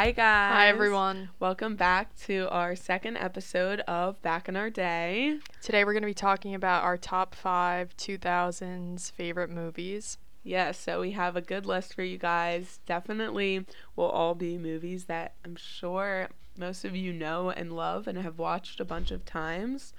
Hi, guys. Hi, everyone. Welcome back to our second episode of Back in Our Day. Today we're going to be talking about our top five 2000s favorite movies. Yes, so we have a good list for you guys. Definitely will all be movies that I'm sure most of you know and love and have watched a bunch of times.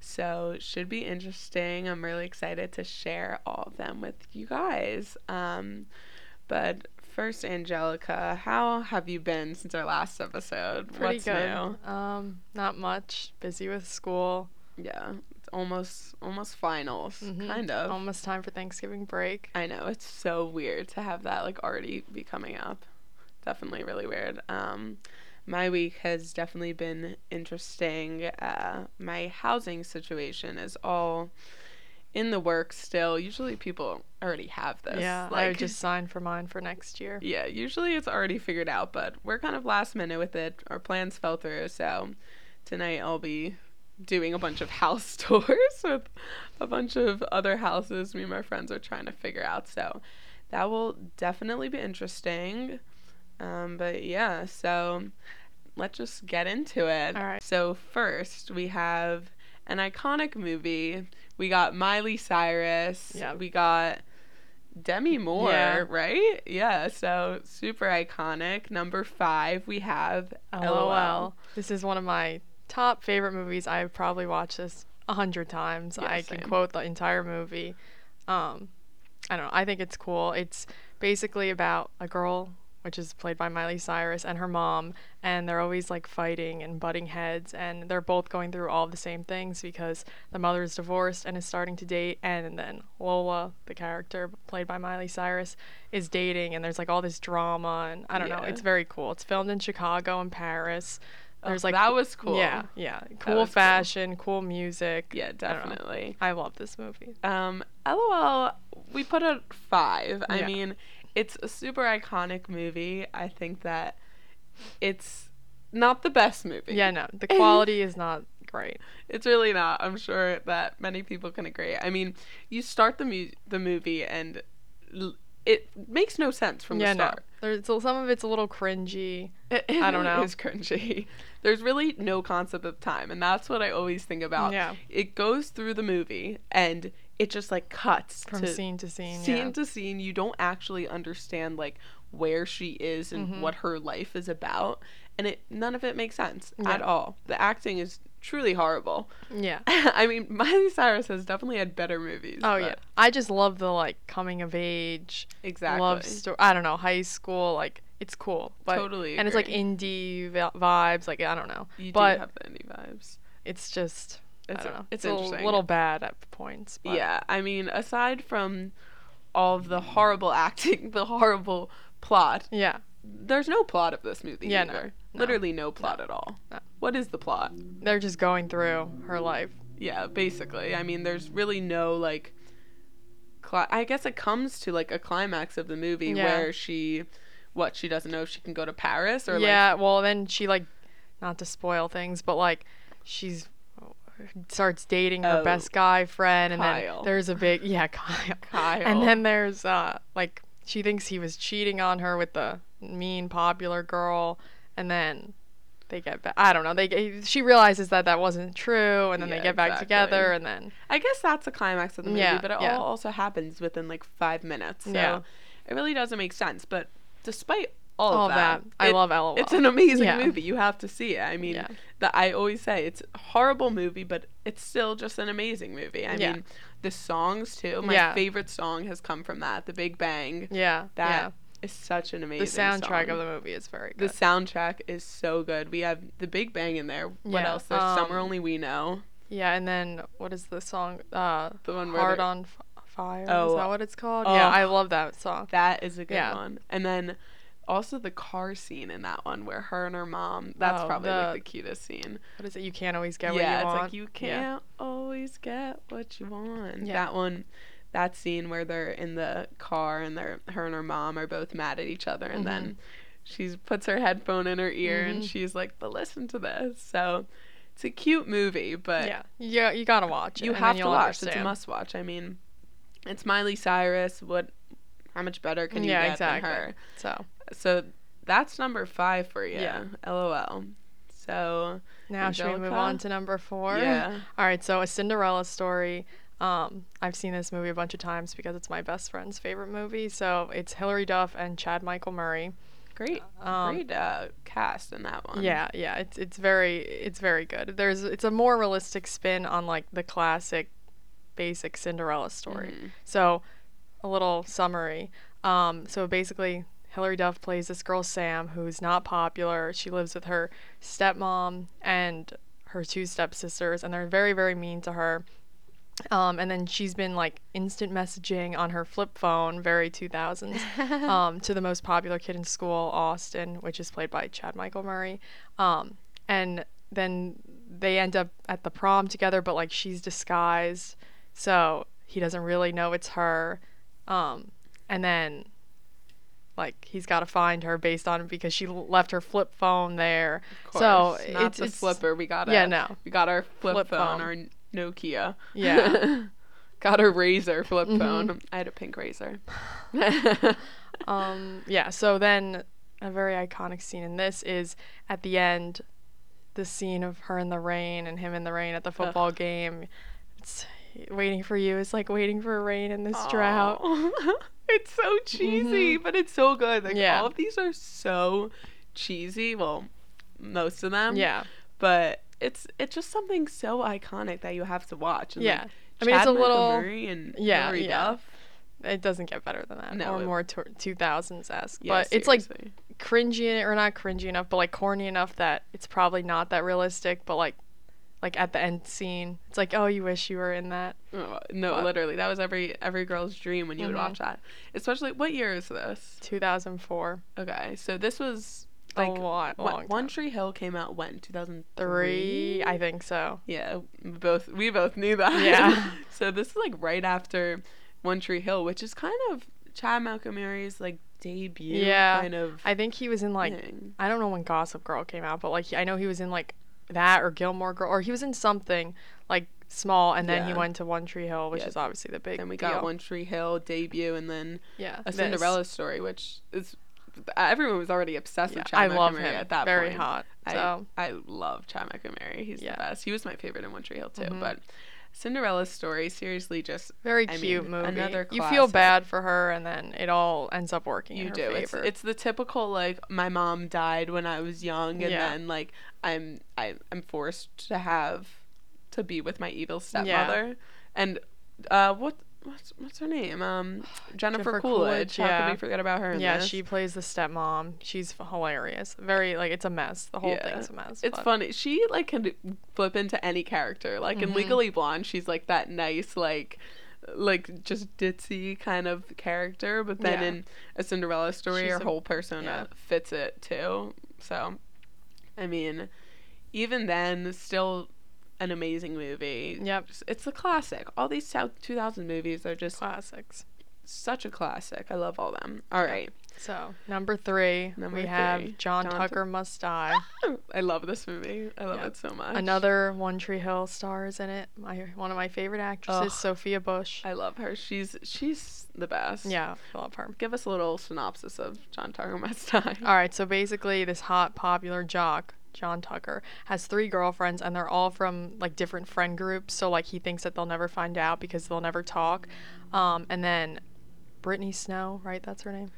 So should be interesting. I'm really excited to share all of them with you guys. Um, but first, Angelica, how have you been since our last episode? Pretty What's good. new? Um, not much. Busy with school. Yeah, it's almost almost finals, Mhm. kind of. Almost time for Thanksgiving break. I know it's so weird to have that like already be coming up. Definitely really weird. Um, my week has definitely been interesting. Uh, my housing situation is all in the works still. Usually people already have this. yeah, I would just signed for mine for next year. yeah, usually it's already figured out, but we're kind of last minute with it. Our plans fell through, so tonight I'll be doing a bunch of house tours with a bunch of other houses me and my friends are trying to figure out. So that will definitely be interesting. Um, but yeah, so let's just get into it. All right. So first we have an iconic movie. We got Miley Cyrus. Yeah. We got Demi Moore, Yeah. right? Yeah, so super iconic. Number five, we have LOL. This is one of my top favorite movies. I've probably watched this a hundred times. Yeah, I can quote the entire movie. Um, I don't know. I think it's cool. It's basically about a girl, which is played by Miley Cyrus, and her mom, and they're always like fighting and butting heads, and they're both going through all the same things because the mother is divorced and is starting to date, and then Lola, the character played by Miley Cyrus, is dating, and there's like all this drama, and I don't know. It's very cool. It's filmed in Chicago and Paris. There's like that was cool. Yeah, yeah. Cool cool. fashion, cool music. Yeah, I definitely. I love this movie. Um, LOL, we put a five. I mean, it's a super iconic movie. I think that it's not the best movie. Yeah, no, the quality is not great. It's really not. I'm sure that many people can agree. I mean, you start the mu- the movie and l- it makes no sense from yeah, the start. no. There's so some of it's a little cringy. It, I don't know. It's cringy. There's really no concept of time, and that's what I always think about. Yeah. It goes through the movie, and it just like cuts From to scene to scene, scene yeah. to scene. You don't actually understand like where she is and Mhm. what her life is about, and it none of it makes sense Yeah. at all. The acting is truly horrible. Yeah. I mean, Miley Cyrus has definitely had better movies. Oh yeah. I just love the like coming of age exactly. love story. I don't know, high school like it's cool. But, Totally And it's like indie vibes like I don't know. You but do have the indie vibes. it's just It's I don't know. it's a little bad at points. But Yeah, I mean, aside from all of the horrible acting, the horrible plot, Yeah. there's no plot of this movie. Yeah, no, either. no. Literally no plot at all. No. What is the plot? They're just going through her life. Yeah, basically. I mean, there's really no like. Cli- I guess it comes to like a climax of the movie Yeah. where she, what she doesn't know if she can go to Paris or yeah, well then she like not to spoil things, but like she's starts dating her Oh, best guy friend and Kyle. then there's a big yeah, Kyle. Kyle. And then there's uh like she thinks he was cheating on her with the mean popular girl and then they get back. I don't know. They get- she realizes that that wasn't true and then Yeah, they get back exactly. together and then I guess that's the climax of the movie, Yeah, but it yeah. all also happens within like five minutes. So Yeah. it really doesn't make sense. But despite all, all of that, that. I it- love LOL. It's an amazing Yeah. movie. You have to see it. I mean, Yeah. that I always say it's a horrible movie, but it's still just an amazing movie. I Yeah. mean, the songs too. My favorite song has come from that, The Big Bang. yeah. That is such an amazing. The soundtrack song. of the movie is very The soundtrack is so good. We have The Big Bang in there. What else? There's um, Summer Only We Know. Yeah, and then what is the song? Uh, The one where they're- on F- Fire. Oh, is that what it's called? oh. yeah, I love that song. That is a good one. And then also the car scene in that one where her and her mom. That's Oh, probably like the- the cutest scene. What is it? You can't always get yeah, what you want. Yeah, it's like you can't always get what you want. Yeah. That one, that scene where they're in the car and they're her and her mom are both mad at each other, and then she puts her headphone in her ear and Mhm. she's like, "But listen to this." So it's a cute movie, but yeah, yeah, you gotta watch it. you have to watch. It's a must watch. I mean, it's Miley Cyrus. What? How much better can you yeah, get exactly. than her? So So that's number five for you. Yeah. LOL. So Now should we move on to number four? yeah. All right, so a Cinderella story. Um, I've seen this movie a bunch of times because it's my best friend's favorite movie. So it's Hilary Duff and Chad Michael Murray. Great. Um, Great uh, cast in that one. Yeah, yeah, it's it's very it's very good. There's it's a more realistic spin on like the classic, basic Cinderella story. Mhm. So, a little summary. Um, so basically, Hilary Duff plays this girl Sam who's not popular. She lives with her stepmom and her two stepsisters, and they're very very mean to her. Um, and then she's been like instant messaging on her flip phone, very 2000s, um, to the most popular kid in school, Austin, which is played by Chad Michael Murray. Um, and then they end up at the prom together, but like she's disguised, so he doesn't really know it's her. Um, and then like he's got to find her based on because she left her flip phone there. Of So course. not it's- the it's- flipper. We got Yeah, no. We got our flip, Flip phone, phone. our Nokia. Yeah. got our Razr flip Mhm. phone. I had a pink Razr. Um, yeah, so then a very iconic scene in this is at the end, the scene of her in the rain and him in the rain at the football game. It's waiting for you is like waiting for rain in this drought. It's so cheesy, but it's so good. Like Mm-hmm. Yeah. all of these are so cheesy. Well, most of them. Yeah, But it's it's just something so iconic that you have to watch. And, yeah. like, I mean, it's Chad a Michael little. Murray and yeah, Hilary yeah. Duff. It doesn't get better than that, No, or it- more two thousands esque. Yeah, but it's like cringy or not cringy enough, but like corny enough that it's probably not that realistic. But like, like at the end scene, it's like, oh, you wish you were in that. Oh, no, But- literally, that was every every girl's dream when you would Mhm. watch that. Especially, what year is this? 2004. Okay, so this was A like lot, One- long One. Tree Hill came out when two thousand Three, I think so. Yeah, both we both knew that. Yeah. so this is like right after One Tree Hill, which is kind of Chad Malcolm Murray's like debut. Yeah, kind of. I think he was in like thing. I don't know when Gossip Girl came out, but like I know he was in like that or Gilmore Girl or he was in something like small, and then he went to One Tree Hill, which Yeah. is obviously the big. Then we got deal. One Tree Hill debut, and then Yeah, a this. Cinderella story, which is everyone was already obsessed Yeah, with Chad I love him. at that Very point. hot. I, So I love Chad Murray. He's Yeah. the best. He was my favorite in One Tree Hill too. Mhm. But Cinderella's story, seriously, just very I cute mean, movie. another you feel bad for her, and then it all ends up working in you do. It's, it's the typical like my mom died when I was young, and Yeah. then like I'm I, I'm forced to have to be with my evil stepmother, and uh, what what's what's her name? Um, Jennifer, Jennifer Coolidge. Coolidge, How yeah. could we forget about her? In yeah, this? she plays the stepmom. She's hilarious. Very like it's a mess. The whole Yeah. thing's a mess. It's but- funny. She like can flip into any character. Like in Mhm. Legally Blonde, she's like that nice, like, like just ditzy kind of character. But then Yeah. in a Cinderella story, She's her a- whole persona yeah. fits it too. So, I mean, even then, still an amazing movie. Yep. It's a classic. All these South 2000 movies are just Classics. such a classic. I love all them. All right. So number three, Number we have John, John Tucker Must Die. I love this movie. I love Yeah. it so much. Another One Tree Hill stars in it. My one of my favorite actresses, Ugh. Sophia Bush. I love her. She's she's the best. yeah, I love her. Give us a little synopsis of John Tucker Must Die. All right, so basically, this hot, popular jock, John Tucker, has three girlfriends, and they're all from like different friend groups. So like he thinks that they'll never find out because they'll never talk. Um, and then Brittany Snow, right? That's her name.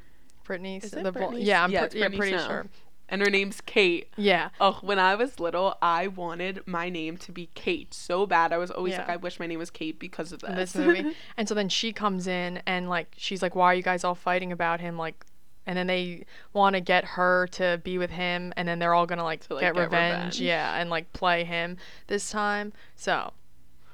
Brittany. Is S- it the Brittany S- yeah, I'm yeah, pre- it's yeah, Brittany pretty Snow. sure. And her name's Kate. Yeah. Oh, when I was little, I wanted my name to be Kate so bad. I was always Yeah. like, I wish my name was Kate because of this. this movie. and so then she comes in and like she's like, "Why are you guys all fighting about him?" Like, and then they want to get her to be with him, and then they're all gonna like, To, like, get, get revenge, revenge. yeah, and like play him this time. So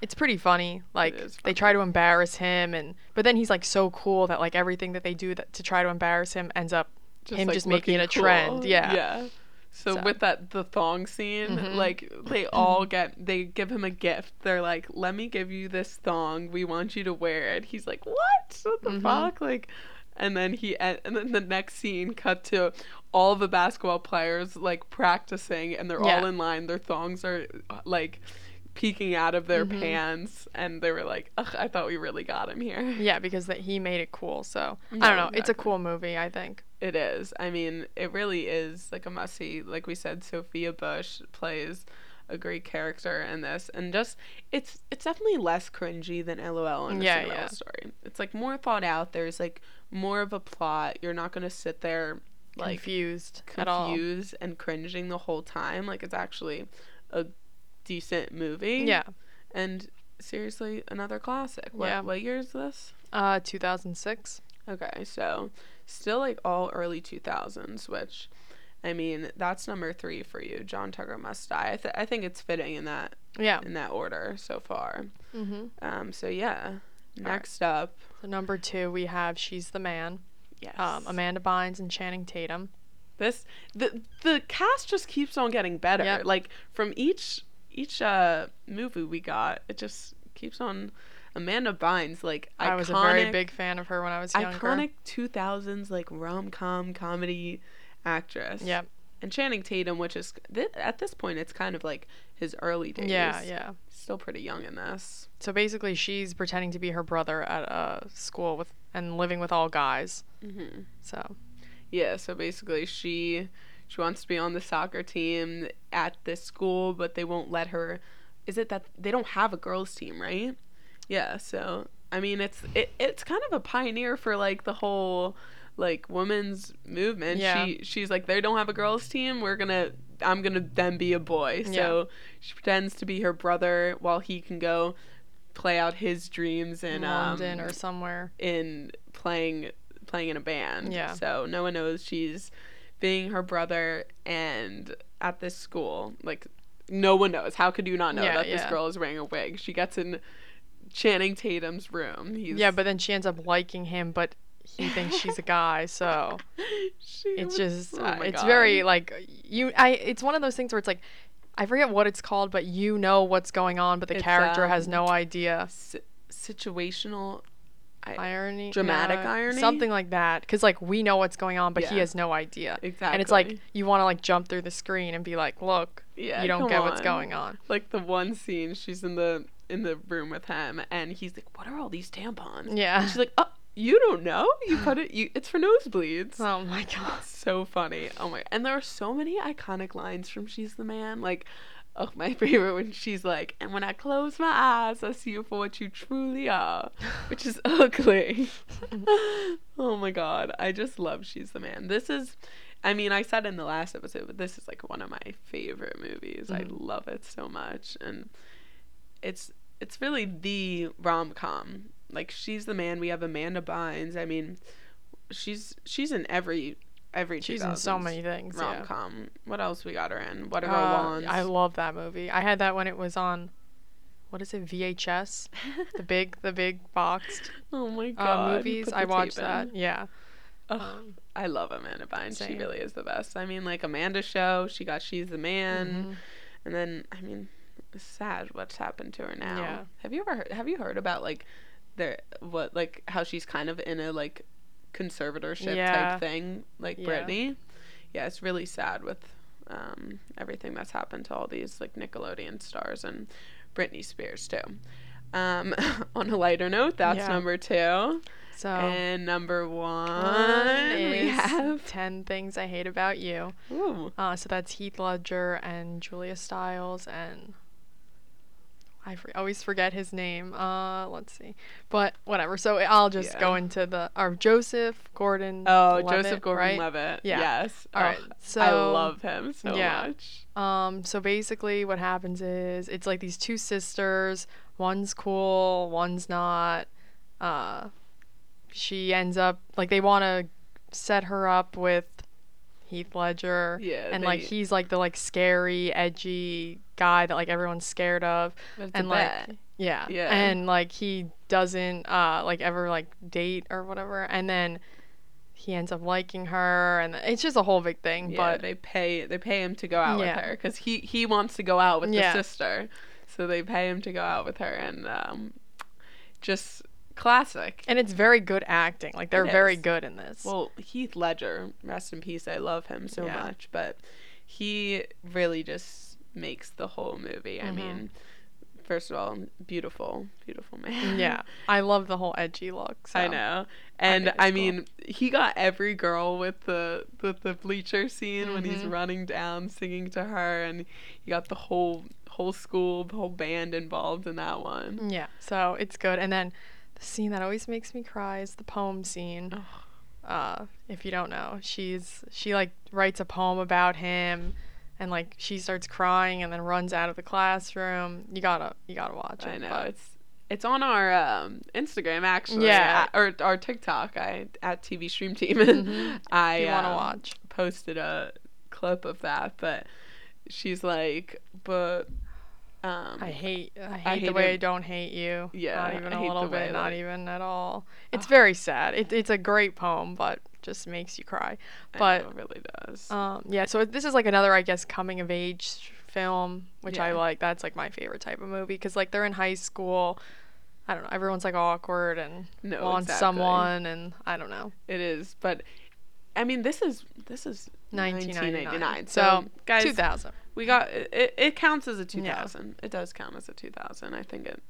it's pretty funny. Like is they try to embarrass him, and but then he's like so cool that like everything that they do that to try to embarrass him ends up him like, just making it a looking trend. Yeah. Yeah. So, So. with that the thong scene, Mhm. like they all get they give him a gift. They're like, "Let me give you this thong. We want you to wear it." He's like, "What? What the Mhm. fuck?" Like and then he and then the next scene cut to all the basketball players like practicing and they're all in line. Their thongs are like peeking out of their Mhm. pants and they were like, Ugh, I thought we really got him here. Yeah, because that he made it cool. So I don't know. It's a cool movie. I think. It is. I mean, it really is like a must see. Like we said, Sophia Bush plays a great character in this, and just it's it's definitely less cringy than LOL and Yeah, a Cinderella yeah. story. It's like more thought out. There's like more of a plot. You're not gonna sit there like confused at all. confused and cringing the whole time. Like it's actually a decent movie. Yeah. And seriously, another classic. What Yeah. what year is this? Uh, 2006. Okay, so still like all early 2000s, which I mean, that's number 3 for you. John Tucker Must Die. I, th- I think it's fitting in that Yeah. in that order so far. Mhm. Um so yeah. right. Next up, So number two, we have She's the Man. yes. Um, Amanda Bynes and Channing Tatum. This the the cast just keeps on getting better. Yep. Like from each each uh movie we got, it just keeps on. Amanda Bynes, like I was a very big fan of her when I was younger. iconic 2000s like rom-com comedy actress. Yep. And Channing Tatum, which is th- at this point it's kind of like his early days. Yeah, yeah. Still pretty young in this. So basically, she's pretending to be her brother at a school with and living with all guys. hmm So Yeah, so basically she she wants to be on the soccer team at this school, but they won't let her. Is it that they don't have a girls team, right? Yeah, so I mean it's it, it's kind of a pioneer for like the whole like women's movement. Yeah. She she's like they don't have a girls team, we're to I'm to then be a boy. So she pretends to be her brother while he can go play out his dreams in in London um, or somewhere. in playing playing in a band. Yeah. So no one knows she's being her brother and at this school, like no one knows. How could you not know Yeah, that this girl is wearing a wig? She gets in Channing Tatum's room. He's Yeah, but then she ends up liking him, but he thinks she's a guy. So it's just oh uh, it's God. very like you. I it's one of those things where it's like. I forget what it's called, but you know what's going on, but the It's, character has um, no idea. Si- situational I, irony Dramatic yeah, irony? something like that because like we know what's going on but he has no idea exactly. and it's like you want to like jump through the screen and be like look yeah, you don't get what's going on Like the one scene she's in the in the room with him and he's like, "What are all these tampons?" yeah And she's like, "Oh, you don't know? You put it. You it's for nosebleeds." oh my god so funny. Oh my! And there are so many iconic lines from "She's the Man." Like, oh, my favorite when she's like, "And when I close my eyes, I see you for what you truly are," which is ugly. oh my god! I just love "She's the Man." This is. I mean, I said in the last episode, but this is like one of my favorite movies. I Mhm. love it so much, and it's it's really the rom com. Like she's the man. We have Amanda Bynes. I mean, she's she's in every every. she's in so many things rom yeah com. What else we got her in? What a girl Uh, wants. i love that movie i had that when it was on what is it vhs the big the big boxed oh my uh, god. you movies i watched in. that yeah um, I love Amanda Bynes. She really is the best. I mean, like Amanda show. She got she's the man, mhm. and then I mean, sad what's happened to her now. Yeah. Have you ever heard, have you heard about like the what like how she's kind of in a like conservatorship Yeah. type thing like Yeah. Britney? Yeah, it's really sad with um, everything that's happened to all these like Nickelodeon stars and Britney Spears too. Um, on a lighter note, that's Yeah. number two. so And number one, one we have 10 things i hate about you ooh, Uh, so that's Heath Ledger and Julia Stiles and I always forget his name. Uh, let's see, but whatever. So I'll just go into the or Joseph Gordon. oh Levitt, Joseph right? Gordon-Levitt. Yeah. Yes. All right. Ugh, So I love him so yeah. much. Um, so basically, what happens is it's like these two sisters. One's cool, one's not. Uh, she ends up like they want to set her up with Heath Ledger. Yeah, and like he's like the like scary, edgy guy that like everyone's scared of. And like bet. yeah. Yeah. And like he doesn't uh like ever like date or whatever and then he ends up liking her and it's just a whole big thing yeah, but they pay they pay him to go out Yeah. with her because he he wants to go out with Yeah. the sister, so they pay him to go out with her and um, just classic. and it's very good acting. Like they're It very is. good in this. Well, Heath Ledger, rest in peace. I love him so Yeah. much, but he really just makes the whole movie. I Mhm. mean, first of all, beautiful, beautiful man. Yeah, I love the whole edgy look. I know. And think I, it's cool. mean, he got every girl with the with the bleacher scene when he's Mhm. running down singing to her and he got the whole whole school, the whole band involved in that one. Yeah, so it's good. And then the scene that always makes me cry is the poem scene. Uh, if you don't know, she's she like writes a poem about him, and like she starts crying and then runs out of the classroom. You gotta you gotta watch it. I know. but- It's it's on our um, Instagram actually. Yeah. at- or our TikTok. I at TV Stream Team. Mhm. I you want to um, watch? posted a clip of that, but she's like, but um, I hate I hate hate the way it. I don't hate you. Yeah, not even I a hate little bit, not like- even at all. It's very sad. It, it's a great poem, but just makes you cry. I but- know, it really does. Um, yeah, so this is like another, I guess, coming of age film, which I like. That's like my favorite type of movie because like they're in high school. I don't know. Everyone's like awkward and no, wants exactly. someone, and I don't know. It is, but I mean, this is this is 1999. 1999. So, So, guys, 2000. we got it. It counts as a 2000. It does count as a 2000. I think it,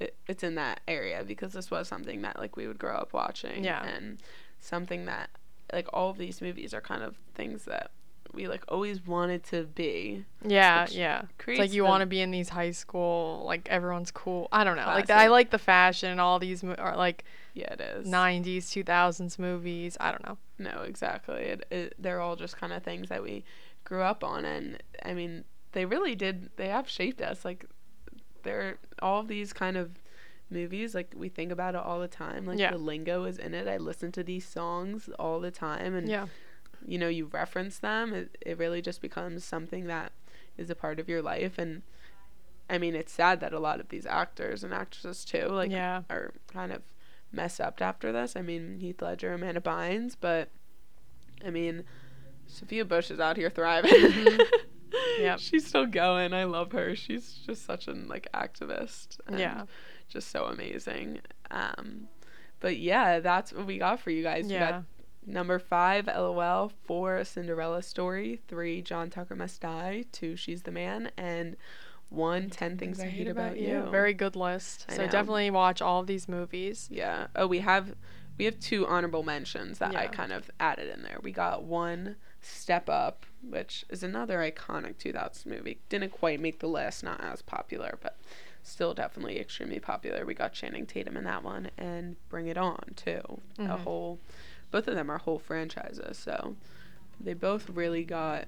it it's in that area because this was something that like we would grow up watching. Yeah. And something that like all of these movies are kind of things that we like always wanted to be. Yeah, yeah. It's like you want to be in these high school, like everyone's cool. I don't know. Like I like the fashion and all these mo- are like Yeah, it is. 90s, 2000s movies. I don't know. No, exactly. It, it they're all just kind of things that we grew up on, and I mean, they really did. They have shaped us. Like, they're all these kind of movies. Like we think about it all the time. Like Yeah. the lingo is in it. I listen to these songs all the time, and Yeah. you know, you reference them. It it really just becomes something that is a part of your life, and I mean, it's sad that a lot of these actors and actresses too, like, yeah. are kind of messed up after this. I mean, Heath Ledger, Amanda Bynes, but I mean, Sophia Bush is out here thriving. Mhm. Yep. She's still going. I love her. She's just such an like activist. and Yeah. Just so amazing. Um, but yeah, that's what we got for you guys. We Yeah. got number five, LOL. Four, Cinderella Story. Three, John Tucker Must Die. Two, She's the Man. And one, Ten Things I Hate About You. Very good list. I so know. definitely watch all of these movies. Yeah. Oh, we have we have two honorable mentions that I kind of added in there. We got one Step Up, which is another iconic 2000s movie. Didn't quite make the list, not as popular, but still definitely extremely popular. We got Channing Tatum in that one and Bring It On too. A Mhm. whole both of them are whole franchises, so they both really got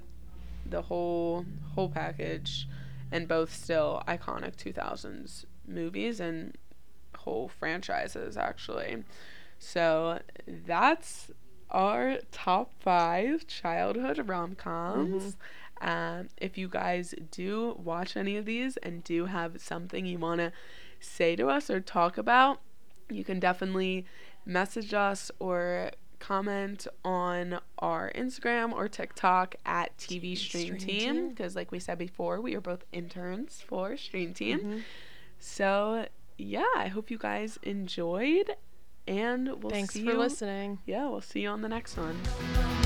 the whole whole package and both still iconic 2000s movies and whole franchises actually. So that's our top five childhood rom coms. Um, if you guys do watch any of these and do have something you want to say to us or talk about, you can definitely message us or comment on our Instagram or TikTok at TV Stream Stream Team because, like we said before, we are both interns for Stream Team. Mhm. So yeah, I hope you guys enjoyed, and we'll see you. Thanks for you. listening. Yeah, we'll see you on the next one.